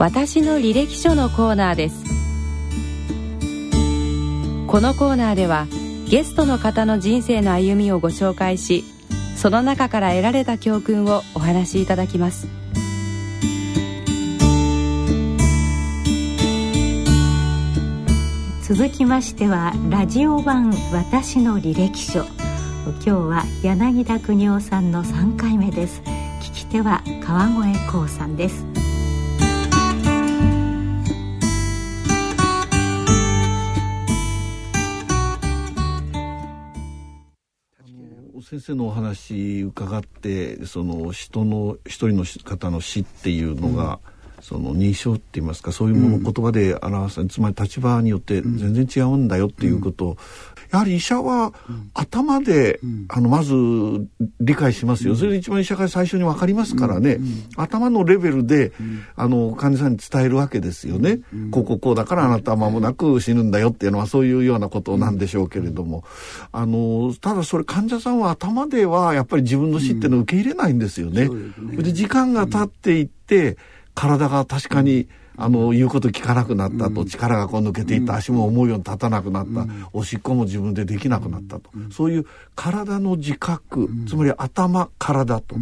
私の履歴書のコーナーです。このコーナーではゲストの方の人生の歩みをご紹介しその中から得られた教訓をお話しいただきます。続きましてはラジオ版私の履歴書。今日は柳田邦夫さんの3回目です。聞き手は川越光さんです。先生のお話伺ってその人の一人の方の死っていうのが、うん、その認証って言いますかそういうもの言葉で表す、うん、つまり立場によって全然違うんだよっていうことを、やはり医者は頭で、うん、あのまず理解しますよ、うん、それで一番医者が最初に分かりますからね、うん、頭のレベルで、あの患者さんに伝えるわけですよね、こうこうこうだからあなたは間もなく死ぬんだよっていうのはそういうようなことなんでしょうけれども、あのただそれ患者さんは頭ではやっぱり自分の死っていうのを受け入れないんですよね。で、ね、時間が経っていって、体が確かに、あの言うこと聞かなくなったと、力がこう抜けていった足も思うように立たなくなった、おしっこも自分でできなくなったと、そういう体の自覚、つまり頭体と。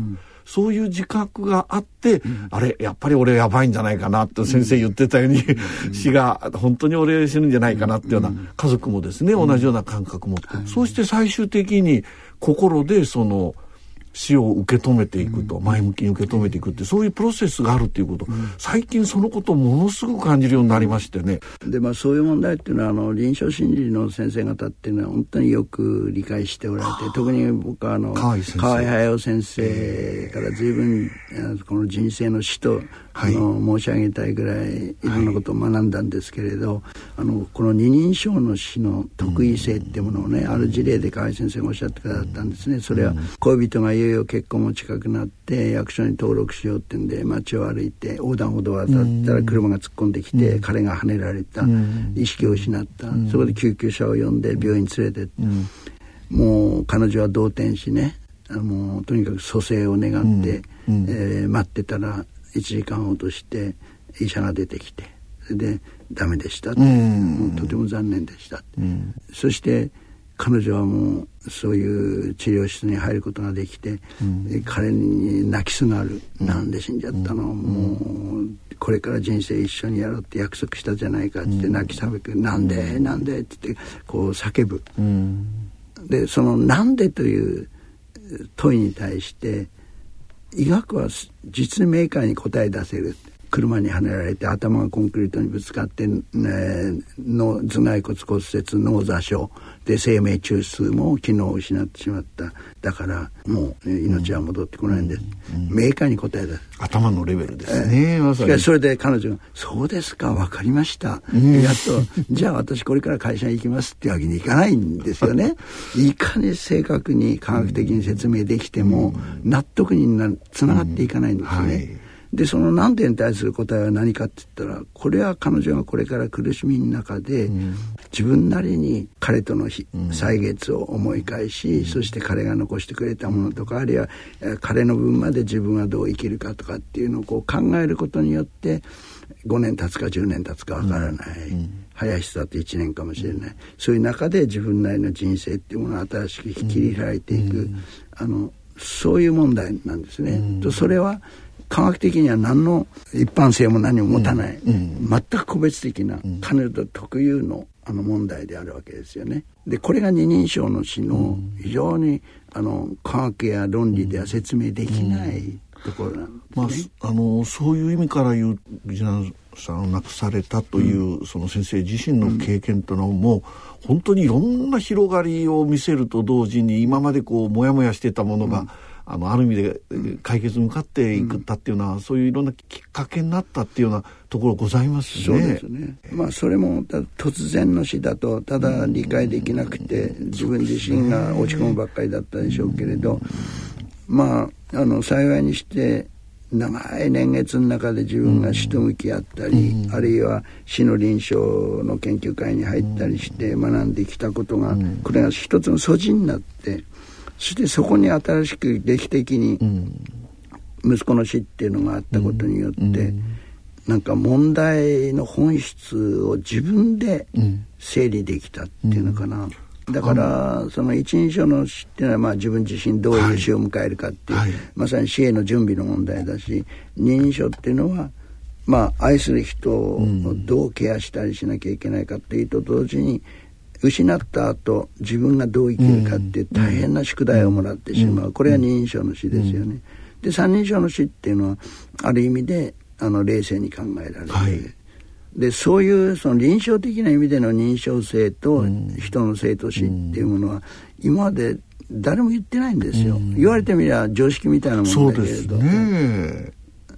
そういう自覚があって、うん、あれ、やっぱり俺やばいんじゃないかなって先生言ってたように、うん、死が本当に俺死ぬんじゃないかなっていうような、家族もですね、同じような感覚を持って、そうして最終的に心でその、死を受け止めていくと、前向きに受け止めていくってそういうプロセスがあるっていうこと、最近そのことをものすごく感じるようになりましてね。でまあそういう問題っていうのはあの臨床心理の先生方っていうのは本当によく理解しておられて特に僕はあの河合隼先生から随分この人生の死とあの申し上げたいぐらいいろんなことを学んだんですけれど、はい、あのこの二人称の死の特異性っていうものをね、うん、ある事例で河合先生がおっしゃってくださったんですね。それは恋人がいよいよ結婚も近くなって役所に登録しようってんで街を歩いて横断歩道を渡ったら車が突っ込んできて、うん、彼がはねられた、うん、意識を失った、そこで救急車を呼んで病院に連れてって、もう彼女は動転しね。もうとにかく蘇生を願って、うん、えー、待ってたら1時間ほどして医者が出てきてそれで「ダメでした」とても残念でした」うん、そして彼女はもうそういう治療室に入ることができて、うん、彼に泣きすがる「なんで死んじゃったの、もうこれから人生一緒にやろうって約束したじゃないか」って泣き騒ぐ「なんで？なんで」って言ってこう叫ぶ。でその「なんで」という問いに対して医学は実に明快に答え出せる。車にはねられて頭がコンクリートにぶつかって、ね、の頭蓋骨骨折脳挫傷。で生命中枢も機能を失ってしまった。だからもう命は戻ってこないんで。す、うん、明快に答え出す頭のレベルですね、えー、まさに。それで彼女が「そうですか分かりました」うん、やっと「じゃあ私これから会社に行きます」ってわけにいかないんですよね。いかに正確に科学的に説明できても納得になつながっていかないんですね、うん。はいでその難点に対する答えは何かって言ったらこれは彼女がこれから苦しみの中で、うん、自分なりに彼との歳月を思い返し、うん、そして彼が残してくれたものとかあるいは彼の分まで自分はどう生きるかとかっていうのをこう考えることによって5年経つか10年経つかわからない。うん。早い人だって1年かもしれない、そういう中で自分なりの人生っていうものを新しく切り開いていく、あのそういう問題なんですね。とそれは科学的には何の一般性も何も持たない、うん、全く個別的な彼女特有のあの問題であるわけですよね。でこれが二人称の死の非常にあの科学や論理では説明できないところなんですね。まあ、あのそういう意味から言うビジナスさんを亡くされたという、うん、その先生自身の経験というのも、本当にいろんな広がりを見せると同時に今までこうモヤモヤしてたものが、うんあのある意味で解決に向かっていくったっていうのは、うん、そういういろんなきっかけになったっていうようなところございますね。そうですね。まあそれも突然の死だとただ理解できなくて、自分自身が落ち込むばっかりだったでしょうけれど、まああの幸いにして長い年月の中で自分が死と向き合ったり、うん、あるいは死の臨床の研究会に入ったりして学んできたことが、うん、これが一つの素地になってそしてそこに新しく劇的に息子の死っていうのがあったことによって、なんか問題の本質を自分で整理できたっていうのかな。うん、だからその一人称の死っていうのはまあ自分自身どういう死を迎えるかっていう、はい。はい、まさに死への準備の問題だし二人称っていうのはまあ愛する人をどうケアしたりしなきゃいけないかっていうと同時に失った後自分がどう生きるかって大変な宿題をもらってしまう。これが二人称の死ですよね。で三人称の死っていうのはある意味であの冷静に考えられる、はい、でそういうその臨床的な意味での認証性と人の生と死っていうものは今まで誰も言ってないんですよ、言われてみりゃ常識みたいなものだけれど。ですね。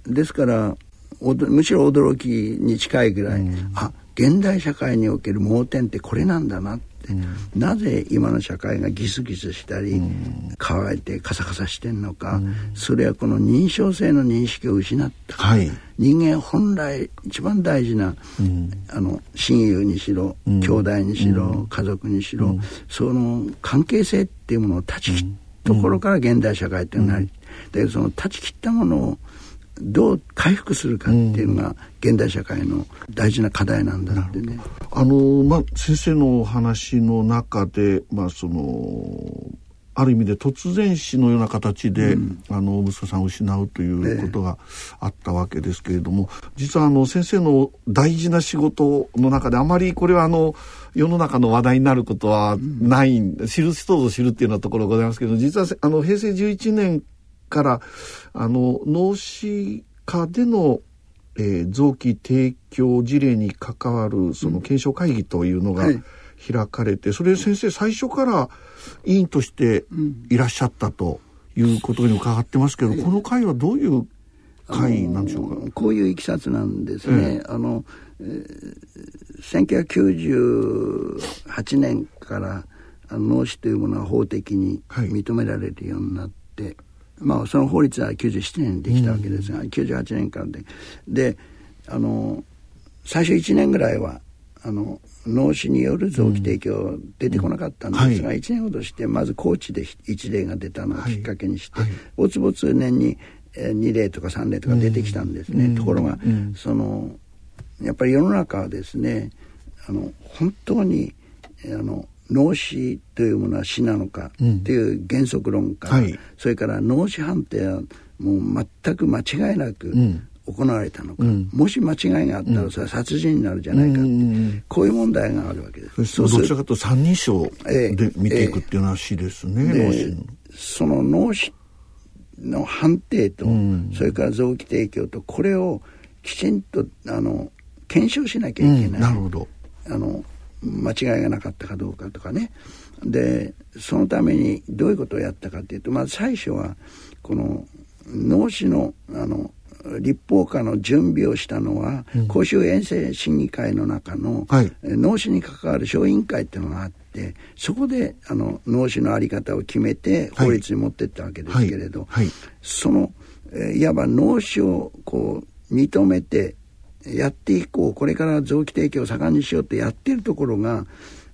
ですからむしろ驚きに近いぐらい、うん、あ現代社会における盲点ってこれなんだなっうん、なぜ今の社会がギスギスしたり、うん、乾いてカサカサしてんのか、うん、それはこの認証性の認識を失った、はい、人間本来一番大事な、あの親友にしろ、兄弟にしろ、家族にしろ、その関係性っていうものを断ち切ったところから現代社会っていうのがあり、でその断ち切ったものをどう回復するかっていうのが現代社会の大事な課題なんだってね。あのまあ先生のお話の中でまあそのある意味で突然死のような形で、うん、あの息子さんを失うということがあったわけですけれども、実はあの先生の大事な仕事の中であまりこれはあの世の中の話題になることはない、うん、知る人ぞ知るっていうようなところございますけど実はあの平成11年からあの脳死科での、えー、臓器提供事例に関わるその検証会議というのが開かれて、うんはい、それ先生最初から委員としていらっしゃったということに伺ってますけど、うん、この会はどういう会なんでしょうか？こういういきさつなんですね。えー、あの、えー、1998年から脳死というものは法的に認められるようになって、はいまあ、その法律は97年にできたわけですが、うん、98年からで。であの最初1年ぐらいはあの脳死による臓器提供出てこなかったんですが、うんはい、1年ほどしてまず高知で1例が出たのをきっかけにして、はい。はい、ぼつぼつ年に2例とか3例とか出てきたんですね、うん、ところが、うん、そのやっぱり世の中はですねあの本当にあの脳死というものは死なのかという原則論か、うんはい、それから脳死判定はもう全く間違いなく行われたのか、うん、もし間違いがあったらそれは殺人になるじゃないかって、うん、こういう問題があるわけです。そうどちらかと三人称で見ていくっていう話ですね、えー、脳死その脳死の判定と、それから臓器提供とこれをきちんとあの検証しなきゃいけない。なるほど。あの間違いがなかったかどうかとかね。でそのためにどういうことをやったかっていうとまず最初はこの脳死のあの立法化の準備をしたのは、うん、公衆衛生審議会の中の、はい、脳死に関わる小委員会っていうのがあってそこであの脳死の在り方を決めて法律に持ってったわけですけれど、はい。はい、そのいわば脳死をこう認めてやっていこうこれから臓器提供を盛んにしようってやってるところが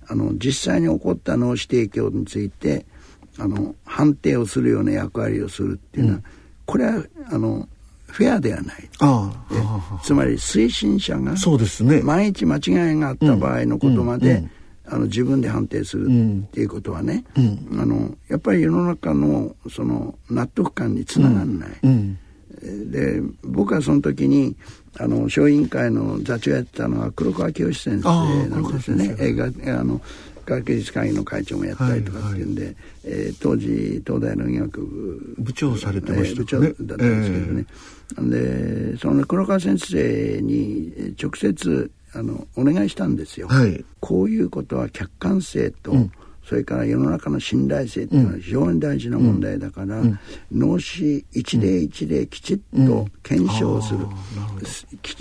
あの実際に起こった脳死提供についてあの判定をするような役割をするっていうのは、うん、これはあのフェアではない。つまり推進者がそうです、ね、万一間違いがあった場合のことまで、うんうん、あの自分で判定するっていうことはね、あのやっぱり世の中のその納得感につながらない。で僕はその時にあの小委員会の座長やってたのは黒川清先生なんですね。映画あの学芸術会議の会長もやったりとかっていうんで、はいはい、えー、当時東大の医学部部長されてました、ね、部長だったんですけどね、えー、でその黒川先生に直接あのお願いしたんですよ、はい、こういうことは客観性と、うんそれから世の中の信頼性っていうのは非常に大事な問題だから、うん、脳死一例一例きちっと検証する,、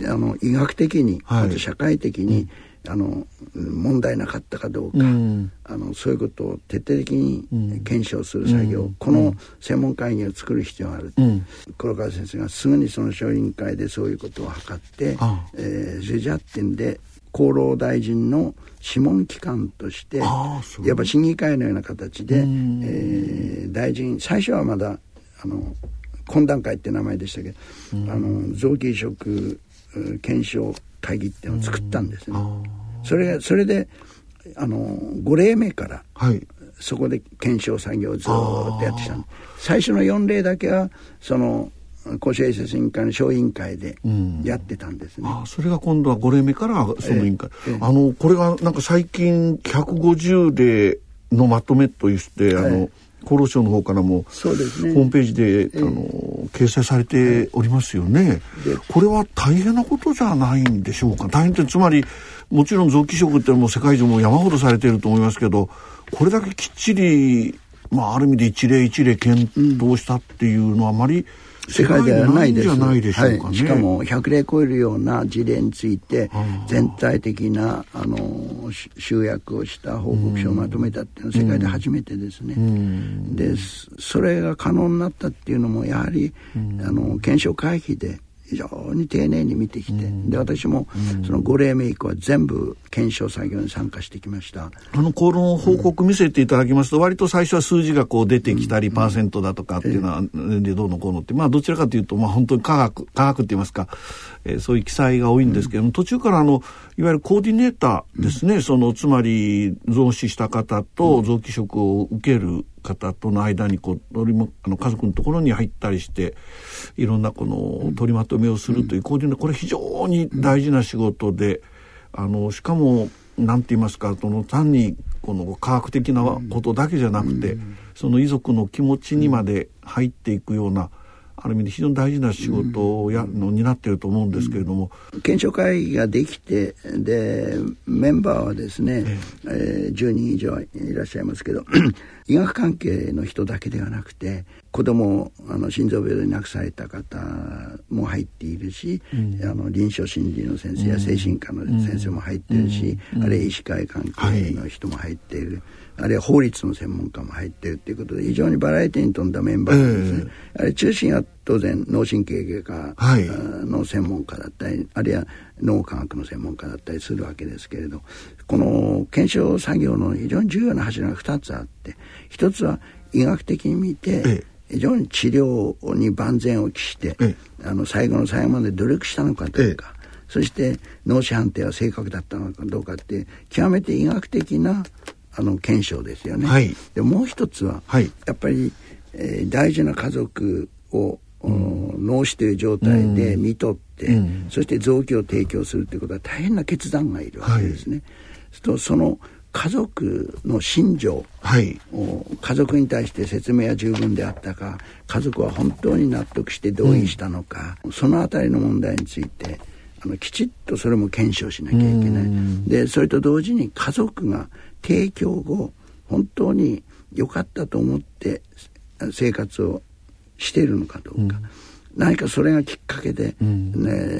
あの医学的に、はい、あと社会的に、あの問題なかったかどうか、うん、あのそういうことを徹底的に検証する作業、うん、この専門会議を作る必要がある、うん、黒川先生がすぐにその小委員会でそういうことを図って、えー、それじゃってんで厚労大臣の諮問機関としていわば審議会のような形で、えー、大臣最初はまだあの懇談会って名前でしたけど、あの臓器移植検証会議っていうのを作ったんですね。それそれであの5例目から、はい、そこで検証作業をずっとやってきた最初の4例だけはその公衆衛生審議会の小委員会でやってたんですね、うん、あそれが今度は5例目からその委員会、ええ、あのこれがなんか最近150例のまとめとして、あの厚労省の方からもそうです、ね、ホームページで、あの掲載されておりますよね、これは大変なことじゃないんでしょうか大変ってつまりもちろん臓器移植ってもう世界中も山ほどされていると思いますけどこれだけきっちり、まあ、ある意味で一例一例検討したっていうのはあまり、世界ではないです。ないでしょうか、ね、しかも100例超えるような事例について全体的なあの集約をした報告書をまとめたっていうのは世界で初めてですね。でそれが可能になったっていうのもやはりあの検証会議で非常に丁寧に見てきて、うん、で私もその5例目以降は全部検証作業に参加してきました。あのこの報告見せていただきますと、割と最初は数字がこう出てきたり、パーセントだとかっていうのは、でどうのこうのってまあどちらかというと、まあ、本当に科学科学って言いますか、えー、そういう記載が多いんですけども、途中からあのいわゆるコーディネーターですね、そのつまり増死した方と臓器移植を受ける方との間にこう取りあの家族のところに入ったりしていろんなこの取りまとめをするというコーディネこれ非常に大事な仕事であのしかも何て言いますかその単にこの科学的なことだけじゃなくてその遺族の気持ちにまで入っていくようなある意味で非常に大事な仕事をや、うん、の担っていると思うんですけれども、うん、検証会議ができてでメンバーはですね、ええ。ー、10人以上いらっしゃいますけど医学関係の人だけではなくて子供あの心臓病で亡くされた方も入っているし、うん、あの臨床心理の先生や精神科の先生も入っているし、あるいは医師会関係の人も入っている。はい。あるいは法律の専門家も入っているということで非常にバラエティに富んだメンバーですね。えー、あれ中心は当然脳神経外科の専門家だったり、はい、あるいは脳科学の専門家だったりするわけですけれどこの検証作業の非常に重要な柱が2つあって一つは医学的に見て、えー非常に治療に万全を期して、あの最後の最後まで努力したのかというか、そして脳死判定は正確だったのかどうかって極めて医学的なあの検証ですよね。はい、でもう一つは、はい、やっぱり、えー、大事な家族を、うん、脳死という状態で見とって、うん、そして臓器を提供するということは大変な決断がいるわけですね。はい、その家族の心情、はい、家族に対して説明は十分であったか家族は本当に納得して同意したのか、うん、その辺りの問題についてあのきちっとそれも検証しなきゃいけない。でそれと同時に家族が提供後本当に良かったと思って生活をしているのかどうか、うん、何かそれがきっかけで、うん、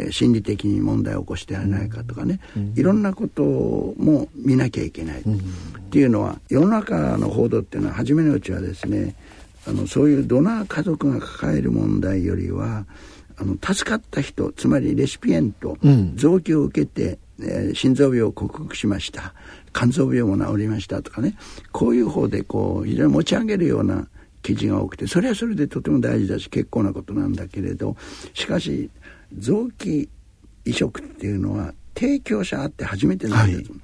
ね、心理的に問題を起こしてはないかとかね、うん、いろんなことも見なきゃいけない、っていうのは世の中の報道っていうのは初めのうちはですねあのそういうドナー家族が抱える問題よりはあの助かった人つまりレシピエント、臓器を受けて、えー、心臓病を克服しました。肝臓病も治りましたとかね。こういう方でこう非常に持ち上げるような記事が多くてそれはそれでとても大事だし結構なことなんだけれどしかし臓器移植っていうのは提供者あって初めてなんです、はい、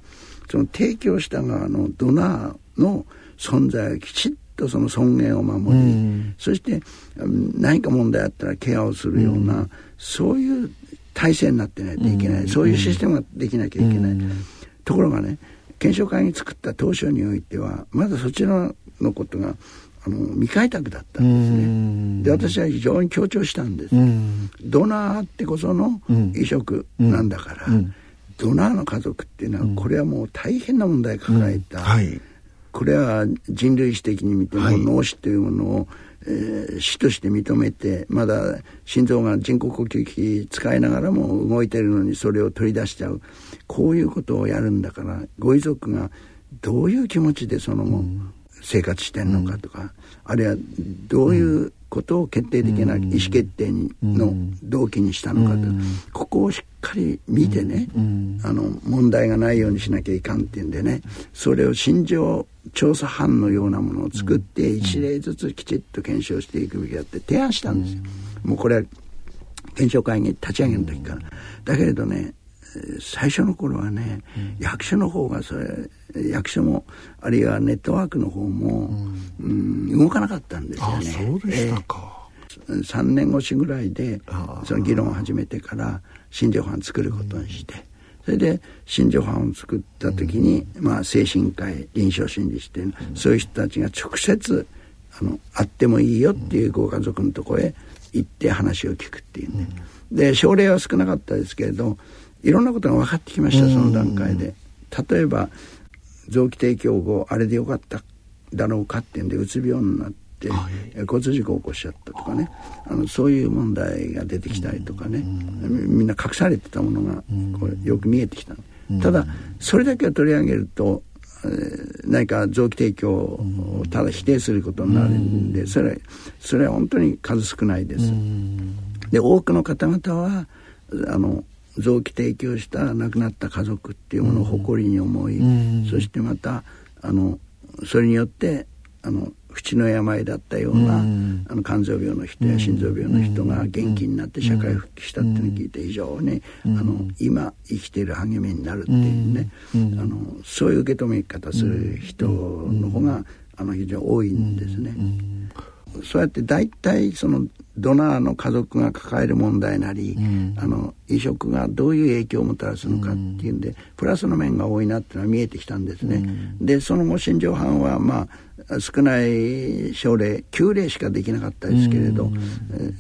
その提供した側のドナーの存在をきちっとその尊厳を守り、うん、そして何か問題あったらケアをするような、うん、そういう体制になってないといけない、うん、そういうシステムができなきゃいけない、ところがね検証会に作った当初においてはまだそちらのことがあの未開拓だったんですね。で私は非常に強調したんです。ドナーあってこその移植なんだから、ドナーの家族っていうのはこれはもう大変な問題抱えた、はい、これは人類史的に見ても脳死というものを、えー、死として認めてまだ心臓が人工呼吸器使いながらも動いてるのにそれを取り出しちゃう。こういうことをやるんだからご遺族がどういう気持ちでその後生活してんのかとか、うん、あるいはどういうことを決定的な意思決定の動機にしたのかと、うん、ここをしっかり見てね、うん、あの問題がないようにしなきゃいかんっていうんでねそれを心情調査班のようなものを作って一例ずつきちっと検証していくべきだって提案したんですよ。もうこれは検証会議立ち上げる時から、だけれどね最初の頃はね、役所の方がそれ役所もあるいはネットワークの方も、うん。動かなかったんですよね。そうでしたか、えー、3年越しぐらいでその議論を始めてから新庄藩作ることにして。それで新庄藩を作った時に、まあ、精神科医臨床心理士っていう、そういう人たちが直接あの会ってもいいよっていうご家族のとこへ行って話を聞くっていうね、で症例は少なかったですけれどいろんなことが分かってきましたその段階で。例えば臓器提供後あれでよかっただろうかっていうんでうつ病になって、交通事故を起こしちゃったとかね。あのそういう問題が出てきたりとかね、みんな隠されてたものがこれよく見えてきた、ただそれだけを取り上げると何か臓器提供をただ否定することになるんでそれそれは本当に数少ないです。で多くの方々はあの臓器提供した亡くなった家族っていうものを誇りに思い、そしてまたあのそれによってあの淵の病だったような、あの肝臓病の人や心臓病の人が元気になって社会復帰したっていうのを聞いて非常に、あの今生きている励みになるっていうね、あのそういう受け止め方する人の方があの非常に多いんですね。そうやって大体そのドナーの家族が抱える問題なり、うん、あの移植がどういう影響をもたらすのかっていうんで、プラスの面が多いなっていうのは見えてきたんですね。うん、でその後新庄藩はまあ少ない症例9例しかできなかったですけれど、うん、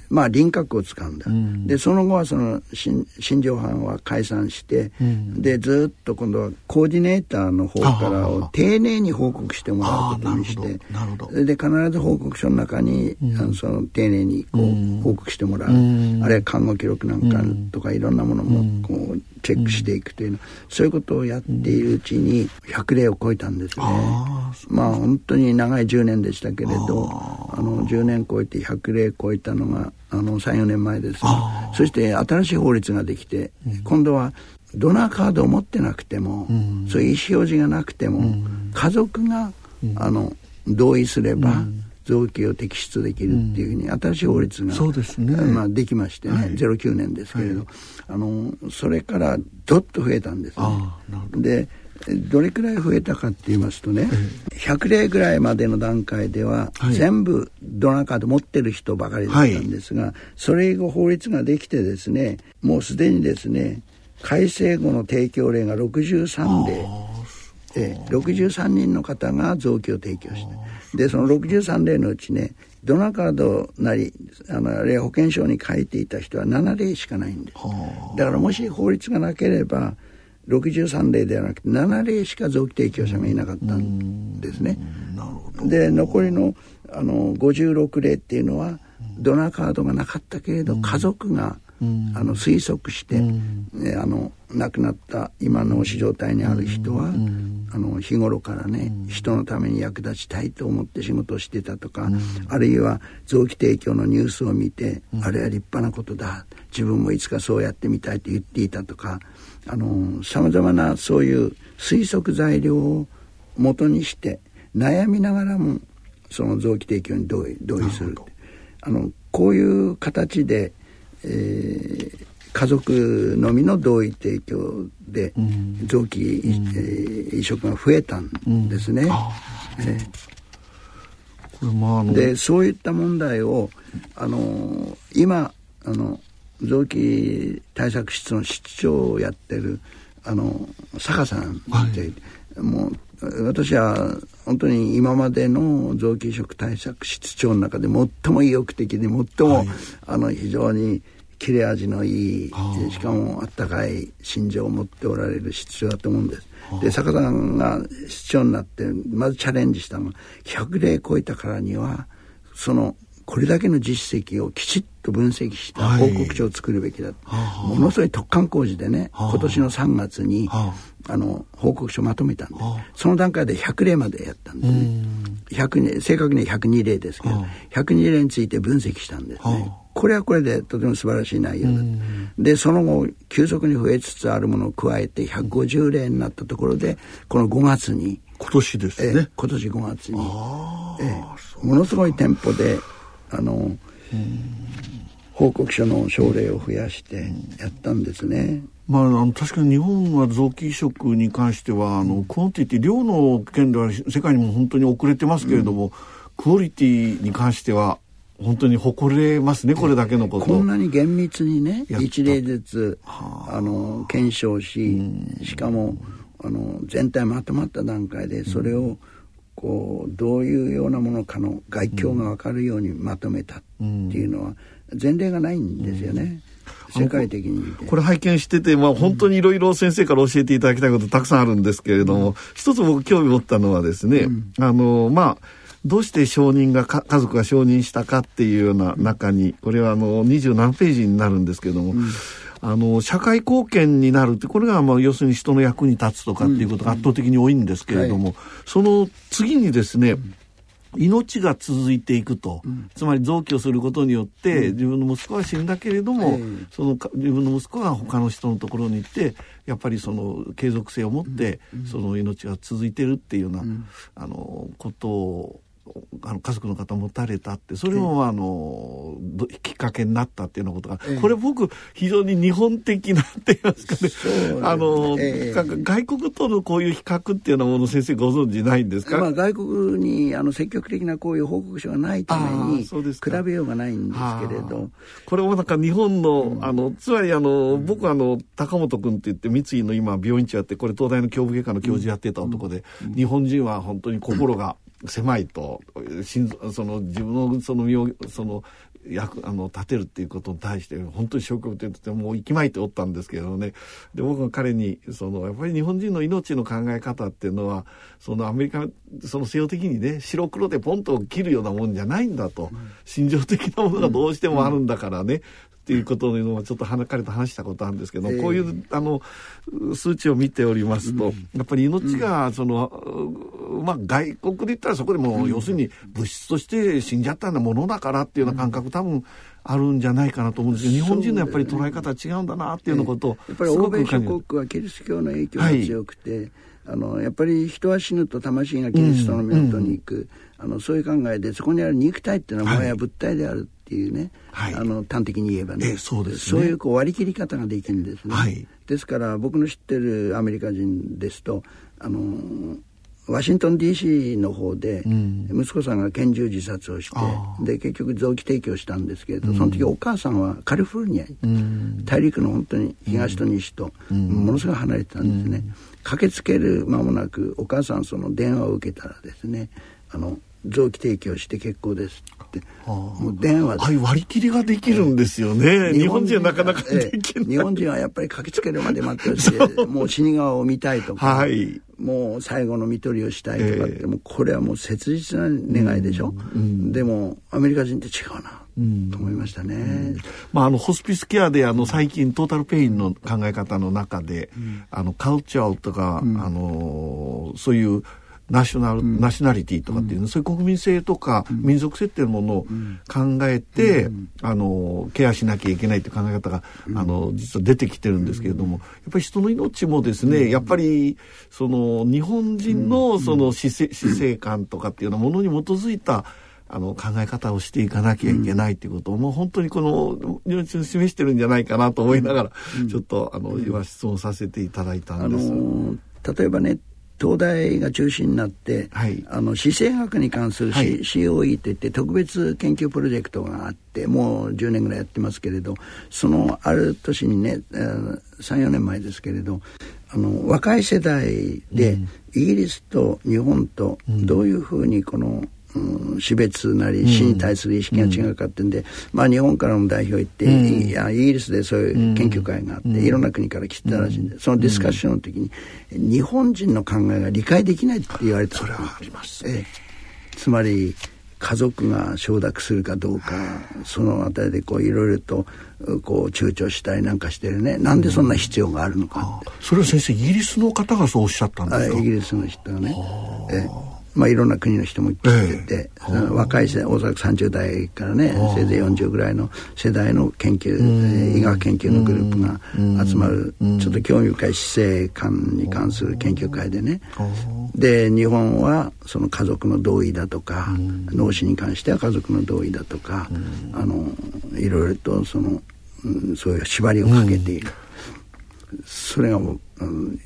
まあ輪郭をつかんだ、うん、でその後はその新庄藩は解散して、うん、でずっと今度はコーディネーターの方からを丁寧に報告してもらうことにしてで必ず報告書の中に、あのその丁寧にこう報告してもらう、あるいは看護記録なんかとかいろんなものもこうチェックしていくというの、そういうことをやっているうちに100例を超えたんですね。まあ本当に長い10年でしたけれどあの10年超えて100例超えたのがあの34年前です。そして新しい法律ができて、今度はドナーカードを持ってなくても、うん、そういう意思表示がなくても、うん、家族が、うん、あの同意すれば、臓器を摘出できるっていうふうに新しい法律が、そうですね。まあ、できましてね、はい、09年ですけれど、はい、あのそれからどっと増えたんですね。でどれくらい増えたかって言いますとね、100例ぐらいまでの段階では、全部ドナーカード持ってる人ばかりだったんですが、それ以後法律ができてですねもうすでにですね改正後の提供例が63例。え63人の方が臓器を提供して。でその63例のうちねドナーカードなりあの保険証に書いていた人は7例しかないんです。だからもし法律がなければ63例ではなくて7例しか臓器提供者がいなかったんですね。で残りのあの56例っていうのはドナーカードがなかったけれど家族があの推測して、ね、あの亡くなった今の死状態にある人は、あの日頃からね、人のために役立ちたいと思って仕事をしてたとか、あるいは臓器提供のニュースを見て、あれは立派なことだ。自分もいつかそうやってみたいと言っていたとかさまざまなそういう推測材料を元にして悩みながらもその臓器提供に同意同意するあのこういう形で、えー、家族のみの同意提供で臓器、うん、えー、移植が増えたんですね。でそういった問題をあの今あの臓器対策室の室長をやってるあの坂さんで、はい、もう私は本当に今までの臓器移植対策室長の中で最も意欲的で最も、はい、あの非常に切れ味のいいしかもあったかい心情を持っておられる室長だと思うんです。で坂さんが室長になってまずチャレンジしたのが100例超えたからにはそのこれだけの実績をきちっと分析した報告書を作るべきだ、はい、ものすごい突貫工事でね、今年の3月に、あ。の報告書まとめたんで、その段階で100例までやったんですね。100正確には102例ですけど、102例について分析したんですね、これはこれでとても素晴らしい内容だでその後急速に増えつつあるものを加えて150例になったところでこの5月に今年ですね、今年5月に、えものすごいテンポであの報告書の症例を増やしてやったんですね。まあ、あの確かに日本は臓器移植に関してはあの quantity 量の件では世界にも本当に遅れてますけれども、うん、クオリティに関しては本当に誇れますねこれだけのこと。こんなに厳密にね一例ずつあ。の検証し、しかもあの全体まとまった段階でそれをこうどういうようなものかの概況が分かるようにまとめたっていうのは前例がないんですよね。世界的にこれ拝見してて、まあ、本当にいろいろ先生から教えていただきたいことたくさんあるんですけれども、うん、一つ僕興味持ったのはですね、うん、あのまあどうして承認が家族が承認したかっていうような中にこれはあの二十何ページになるんですけれども、うん、あの社会貢献になるってこれがまあ要するに人の役に立つとかっていうことが圧倒的に多いんですけれども、はい、その次にですね、命が続いていくと、うん、つまり臓器をすることによって、うん、自分の息子は死んだけれども、その自分の息子が他の人のところに行ってやっぱりその継続性を持って、その命が続いてるっていうような、あのことをあの家族の方持たれたってそれもあのきっかけになったっていうようなことが、これ僕非常に日本的なって言いますかね、ね、あの、えー、外国とのこういう比較っていうようなもの先生ご存知ないんですか、まあ、外国にあの積極的なこういう報告書がないために比べようがないんですけれど。これもなんか日本のうん、あのつまりあの、僕はあの高本君って言って三井の今病院長やってこれ東大の胸部外科の教授やってた男で、うん、日本人は本当に心が、狭いと心その自分のその身をその役あの立てるっていうことに対して本当に消極的でもう息巻いておったんですけどね。で僕は彼にそのやっぱり日本人の命の考え方っていうのはそのアメリカその西洋的にね白黒でポンと切るようなもんじゃないんだと、うん、心情的なものがどうしてもあるんだからね、っていうことのをちょっと彼と話したことあるんですけど、えー、こういうあの数値を見ておりますと、うん、やっぱり命がその、うん、まあ外国で言ったらそこでも、要するに物質として死んじゃったようなものだからっていうような感覚多分あるんじゃないかなと思うんですけど、日本人のやっぱり捉え方違うんだなっていうようなことを、やっぱり欧米諸国はキリスト教の影響が強くて、はいあのやっぱり人は死ぬと魂がキリストの源に行く、うんうん、あのそういう考えでそこにある肉体っていうのはもはや物体であるっていうね、はい、あの端的に言えばね、そうです、ね、そういうこう割り切り方ができるんですね、はい、ですから僕の知ってるアメリカ人ですとあのワシントン DC の方で息子さんが拳銃自殺をして、うん、で結局臓器提供したんですけれど、その時お母さんはカリフォルニアに、うん、大陸の本当に東と西とものすごい離れてたんですね、駆けつける間もなくお母さんその電話を受けたらですねあの臓器提供して結構ですって、もう電話で、はい、割り切りができるんですよね、日本人はなかなかできない、日本人はやっぱり駆けつけるまで待ってほしい もう死に顔を見たいとか、はい、もう最後の看取りをしたいとかって、えー、もうこれはもう切実な願い。でしょ、うんうん、でもアメリカ人って違うなうん、と思いましたね、うん、まあ、あのホスピスケアであの最近トータルペインの考え方の中で、うん、あのカルチャーとか、あのそういうナショナル、うん、ナショナリティとかっていう、うん、そういう国民性とか民族性っていうものを考えて、あのケアしなきゃいけないっていう考え方が、あの実は出てきてるんですけれども、やっぱり人の命もですね、やっぱりその日本人のその死生死生観とかっていうようなものに基づいたあの考え方をしていかなきゃいけないっていうことを、もう本当にこの命を示してるんじゃないかなと思いながら、ちょっとあの今質問させていただいたんです。あの例えばね東大が中心になって、はい、あの姿勢学に関する、はい、COE といって特別研究プロジェクトがあってもう10年ぐらいやってますけれどそのある年にね34年前ですけれどあの若い世代で、イギリスと日本とどういうふうにこのうん、死別なり死に対する意識が違うかってんで、うん、まあ日本からの代表行って、うん、いやイギリスでそういう研究会があって、いろんな国から来てたらしいんでそのディスカッションの時に、日本人の考えが理解できないって言われた。それはあります、ね、えつまり家族が承諾するかどうかそのあたりでこういろいろとこう躊躇したりなんかしてるね。なんでそんな必要があるのか、それは先生イギリスの方がそうおっしゃったんですか？イギリスの人がね。えまあ、いろんな国の人も来てて、えー、若い世代おそらく30代からねせいぜい40ぐらいの世代の研究医学研究のグループが集まるちょっと興味深い死生観に関する研究会でね。で日本はその家族の同意だとか脳死に関しては家族の同意だとかあのいろいろとその、うん、そういう縛りをかけている。それがもう、うん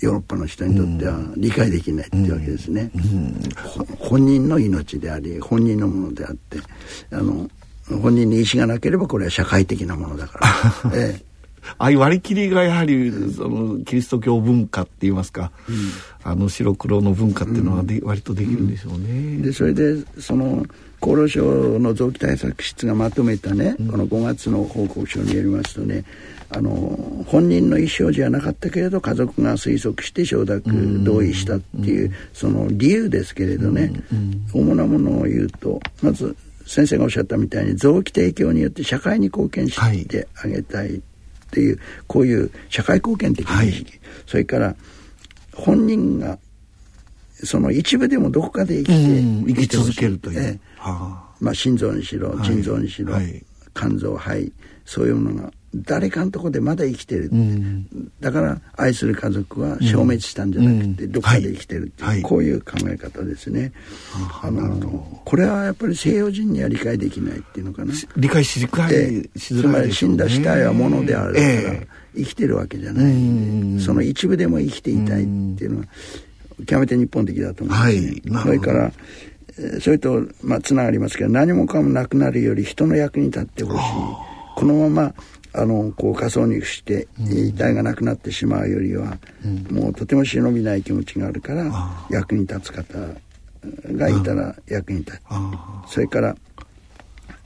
ヨーロッパの人にとっては理解できないっていうわけですね、本人の命であり本人のものであってあの本人に意思がなければこれは社会的なものだから、ええ、ああいう割り切りがやはりそのキリスト教文化って言いますか、うん、あの白黒の文化っていうのはで、うん、割とできるんでしょうね。でそれでその厚労省の臓器対策室がまとめたね、うん、この5月の報告書によりますとねあの本人の意思表示はなかったけれど家族が推測して承諾同意したっていう、その理由ですけれどね、主なものを言うとまず先生がおっしゃったみたいに臓器提供によって社会に貢献してあげたいっていう、はい、こういう社会貢献的な意識、はい、それから本人がその一部でもどこかで生きて、生き続けるという、えはあ、まあ、心臓にしろ腎臓にしろ、はい、肝臓肺そういうものが誰かのとこでまだ生きてる、うん、だから愛する家族は消滅したんじゃなくて、どっかで生きてるっていう、はい、こういう考え方ですね、あのこれはやっぱり西洋人には理解できないっていうのかな。理解しづらいしづらい、ね、つまり死んだ死体はものであるから、えー、生きてるわけじゃないんでその一部でも生きていたいっていうのは極めて日本的だと思うんですね、はい、それからそれと、まあ、つながりますけど何もかもなくなるより人の役に立ってほしい。このままあのこう仮想にして遺体がなくなってしまうよりは、うん、もうとても忍びない気持ちがあるから役に立つ方がいたら役に立つ。それから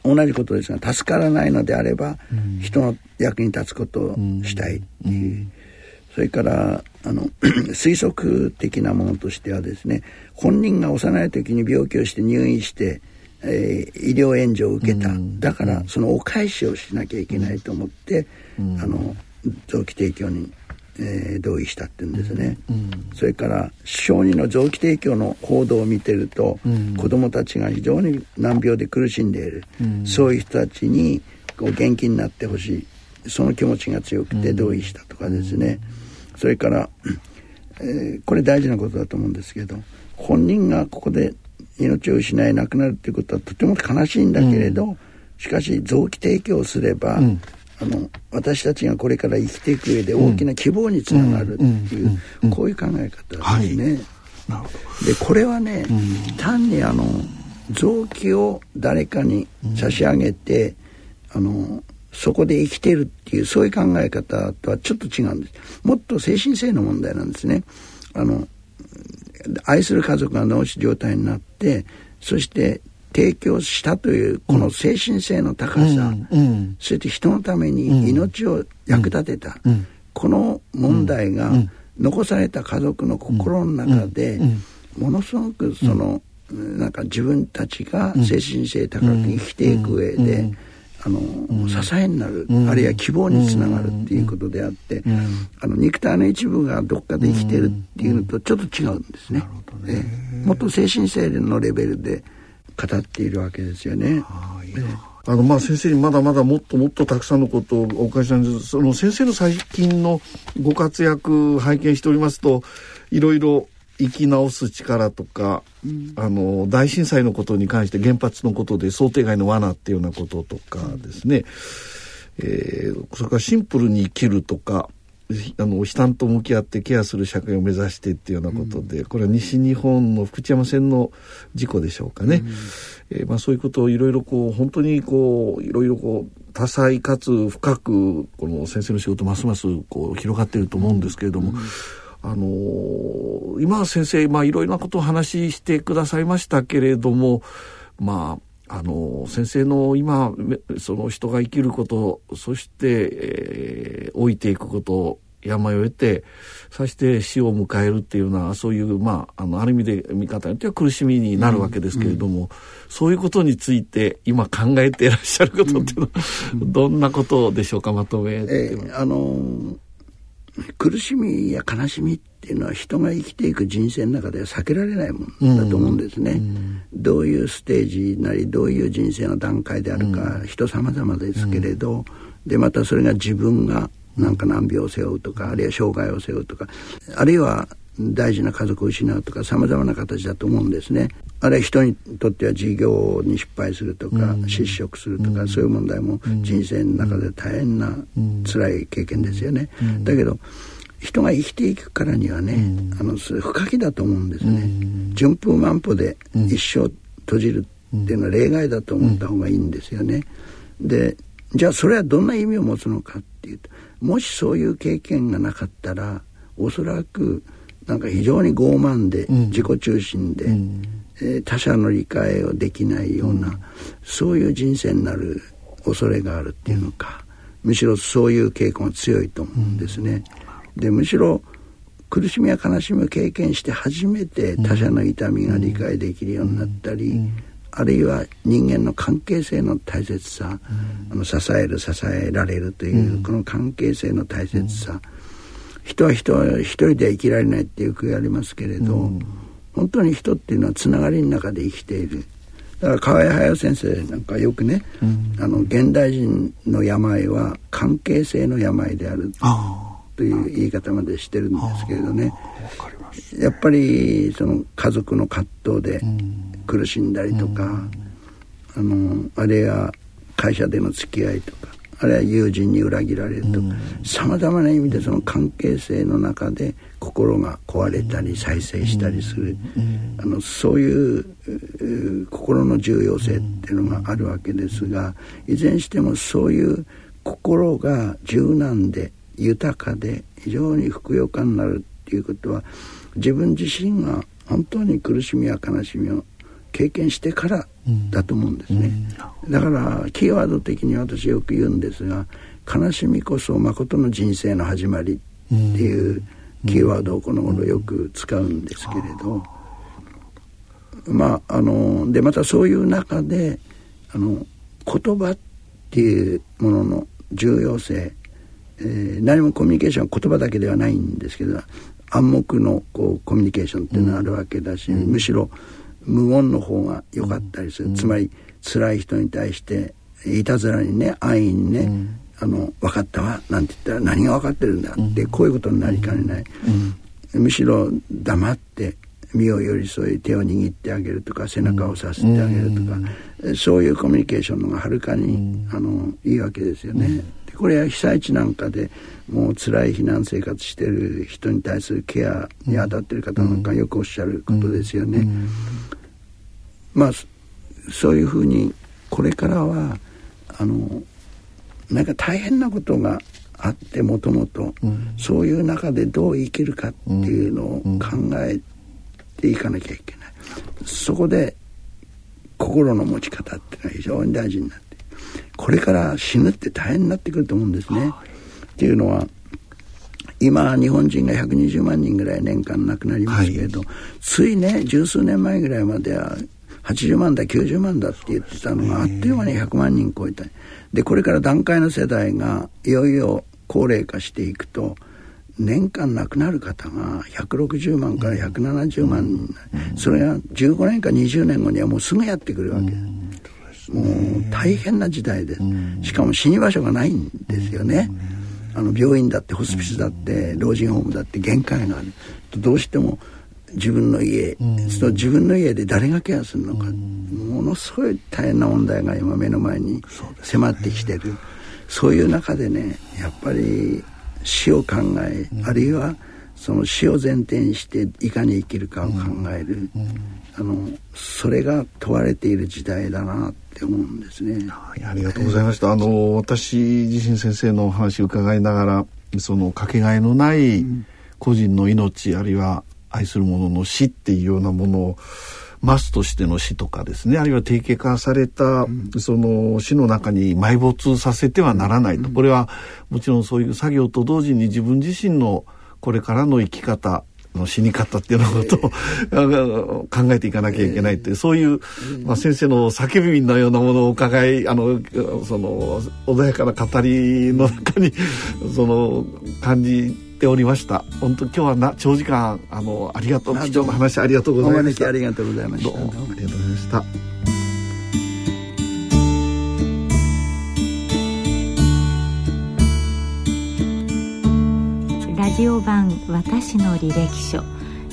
同じことですが助からないのであれば、うん、人の役に立つことをしたいっていう、それからあの 推測的なものとしてはですね本人が幼い時に病気をして入院してえー、医療援助を受けた、うん、だからそのお返しをしなきゃいけないと思って、うん、あの臓器提供に、えー、同意したって言うんですね、うん、それから小児の臓器提供の報道を見てると、うん、子どもたちが非常に難病で苦しんでいる、そういう人たちにこう元気になってほしい。その気持ちが強くて同意したとかですね、それから、えー、これ大事なことだと思うんですけど本人がここで命を失い亡くなるっていうことはとても悲しいんだけれど、うん、しかし臓器提供すれば、うん、あの私たちがこれから生きていく上で大きな希望につながるっていう、こういう考え方ですね。はい、でこれはね、単にあの臓器を誰かに差し上げて、あのそこで生きてるっていうそういう考え方とはちょっと違うんです。もっと精神性の問題なんですね。あの愛する家族が脳死状態になってそして提供したというこの精神性の高さ、うんうん、そして人のために命を役立てた、うん、この問題が残された家族の心の中でものすごくそのなんか自分たちが精神性高く生きていく上であの、うん、支えになる、うん、あるいは希望につながるっていうことであって、うん、あの肉体の一部がどっかで生きてるっていうのとちょっと違うんですね。ね。もっと精神性のレベルで語っているわけですよね。あのまあ先生にまだまだもっともっとたくさんのことをお伺いしたんです。その先生の最近のご活躍拝見しておりますといろいろ生き直す力とか、うん、あの大震災のことに関して原発のことで想定外の罠っていうようなこととかですね、うん、えー、それからシンプルに生きるとかあの悲嘆と向き合ってケアする社会を目指してっていうようなことで、うん、これは西日本の福知山線の事故でしょうかね、うん、えー、まあ、そういうことをいろいろこう本当にこういろいろこう多彩かつ深くこの先生の仕事ますますこう広がっていると思うんですけれども、うんあのー、今先生、まあ、いろいろなことを話してくださいましたけれども、まあ、あのー、先生の今、その人が生きること、そして、えー、老いていくことを病を得て、そして死を迎えるっていうのは、そういう、まあ、あの、ある意味で見方によっては苦しみになるわけですけれども、うんうん、そういうことについて今考えていらっしゃることっていうのは、うん、どんなことでしょうか、まとめえー、あのー苦しみや悲しみっっていうのは人が生きていく人生の中では避けられないもんだと思うんですね。うん、どういうステージなりどういう人生の段階であるか、うん、人様々ですけれど、でまたそれが自分がなんか難病を背負うとかあるいは障害を背負うとかあるいは大事な家族を失うとかさまざまな形だと思うんですね。あるいは人にとっては事業に失敗するとか、うん、失職するとか、うん、そういう問題も人生の中で大変な辛い経験ですよね。だけど人が生きていくからにはね、あの不可避だと思うんですね。順風満帆で一生閉じるっていうのは例外だと思った方がいいんですよね。でじゃあそれはどんな意味を持つのかっていうともしそういう経験がなかったらおそらくなんか非常に傲慢で自己中心で、うん、えー、他者の理解をできないような、うん、そういう人生になる恐れがあるっていうのか、むしろそういう傾向が強いと思うんですね。でむしろ苦しみや悲しみを経験して初めて他者の痛みが理解できるようになったり、あるいは人間の関係性の大切さ、あの支える支えられるというこの関係性の大切さ、人は人は一人では生きられないってよく言われますけれど、うん、本当に人っていうのはつながりの中で生きている。だから河合隼先生なんかよくね、うん、あの現代人の病は関係性の病であるという言い方までしてるんですけれどね。やっぱりその家族の葛藤で苦しんだりとか、うん、あのあるいは会社での付き合いとかあるいは友人に裏切られると。さまざまな意味でその関係性の中で心が壊れたり再生したりする、あのそういう心の重要性っていうのがあるわけですがいずれにしてもそういう心が柔軟で豊かで非常にふくよかになるっていうことは自分自身が本当に苦しみや悲しみを経験してからだと思うんですね、うん、だからキーワード的に私よく言うんですが悲しみこそ誠の人生の始まりっていうキーワードをこの頃よく使うんですけれど、まああのでまたそういう中であの言葉っていうものの重要性、えー、何もコミュニケーションは言葉だけではないんですけど暗黙のこうコミュニケーションっていうのがあるわけだし、むしろ無言の方が良かったりする、うん、つまり辛い人に対していたずらにね安易にね、うん、あの分かったわなんて言ったら何が分かってるんだって、こういうことになりかねない、むしろ黙って身を寄り添い手を握ってあげるとか背中をさすってあげるとか、そういうコミュニケーションのがはるかに、あのいいわけですよね。これは被災地なんかでもう辛い避難生活してる人に対するケアに当たってる方なんかよくおっしゃることですよね。まあそういうふうにこれからはあのなんか大変なことがあってもともとそういう中でどう生きるかっていうのを考えていかなきゃいけない。そこで心の持ち方っていうのは非常に大事になってこれから死ぬって大変になってくると思うんですね。っていうのは今日本人が120万人ぐらい年間亡くなりますけれど、はい、ついね十数年前ぐらいまでは80万だ90万だって言ってたのがあっという間に100万人超えた。でこれから段階の世代がいよいよ高齢化していくと年間亡くなる方が160万から170万人、それが15年か20年後にはもうすぐやってくるわけ。です、もう大変な時代です、しかも死に場所がないんですよね、あの病院だってホスピスだって老人ホームだって限界がある。どうしても自分の家、うん、その自分の家で誰がケアするのか、うん、ものすごい大変な問題が今目の前に迫ってきてる。そう,、いう中でねやっぱり死を考え、うん、あるいはその死を前提にしていかに生きるかを考える、あのそれが問われている時代だなって思うんですね。ありがとうございました。あの私自身先生のお話を伺いながらそのかけがえのない個人の命、あるいは愛する者の死っていうようなものをマスとしての死とかですねあるいは定型化された、うん、その死の中に埋没させてはならないと、うん、これはもちろんそういう作業と同時に自分自身のこれからの生き方の死に方っていうのことを、考えていかなきゃいけないって、そういう、まあ、先生の叫びのようなものを伺いあのその穏やかな語りの中にその感じっておりました。本当今日はな長時間あのありがとう貴重な話ありがとうございました。ありがとうございました。どうもありがとうございました。ラジオ版私の履歴書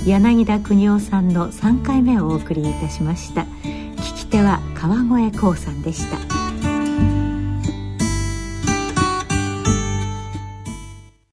柳田邦夫さんの3回目をお送りいたしました。聞き手は川越光さんでした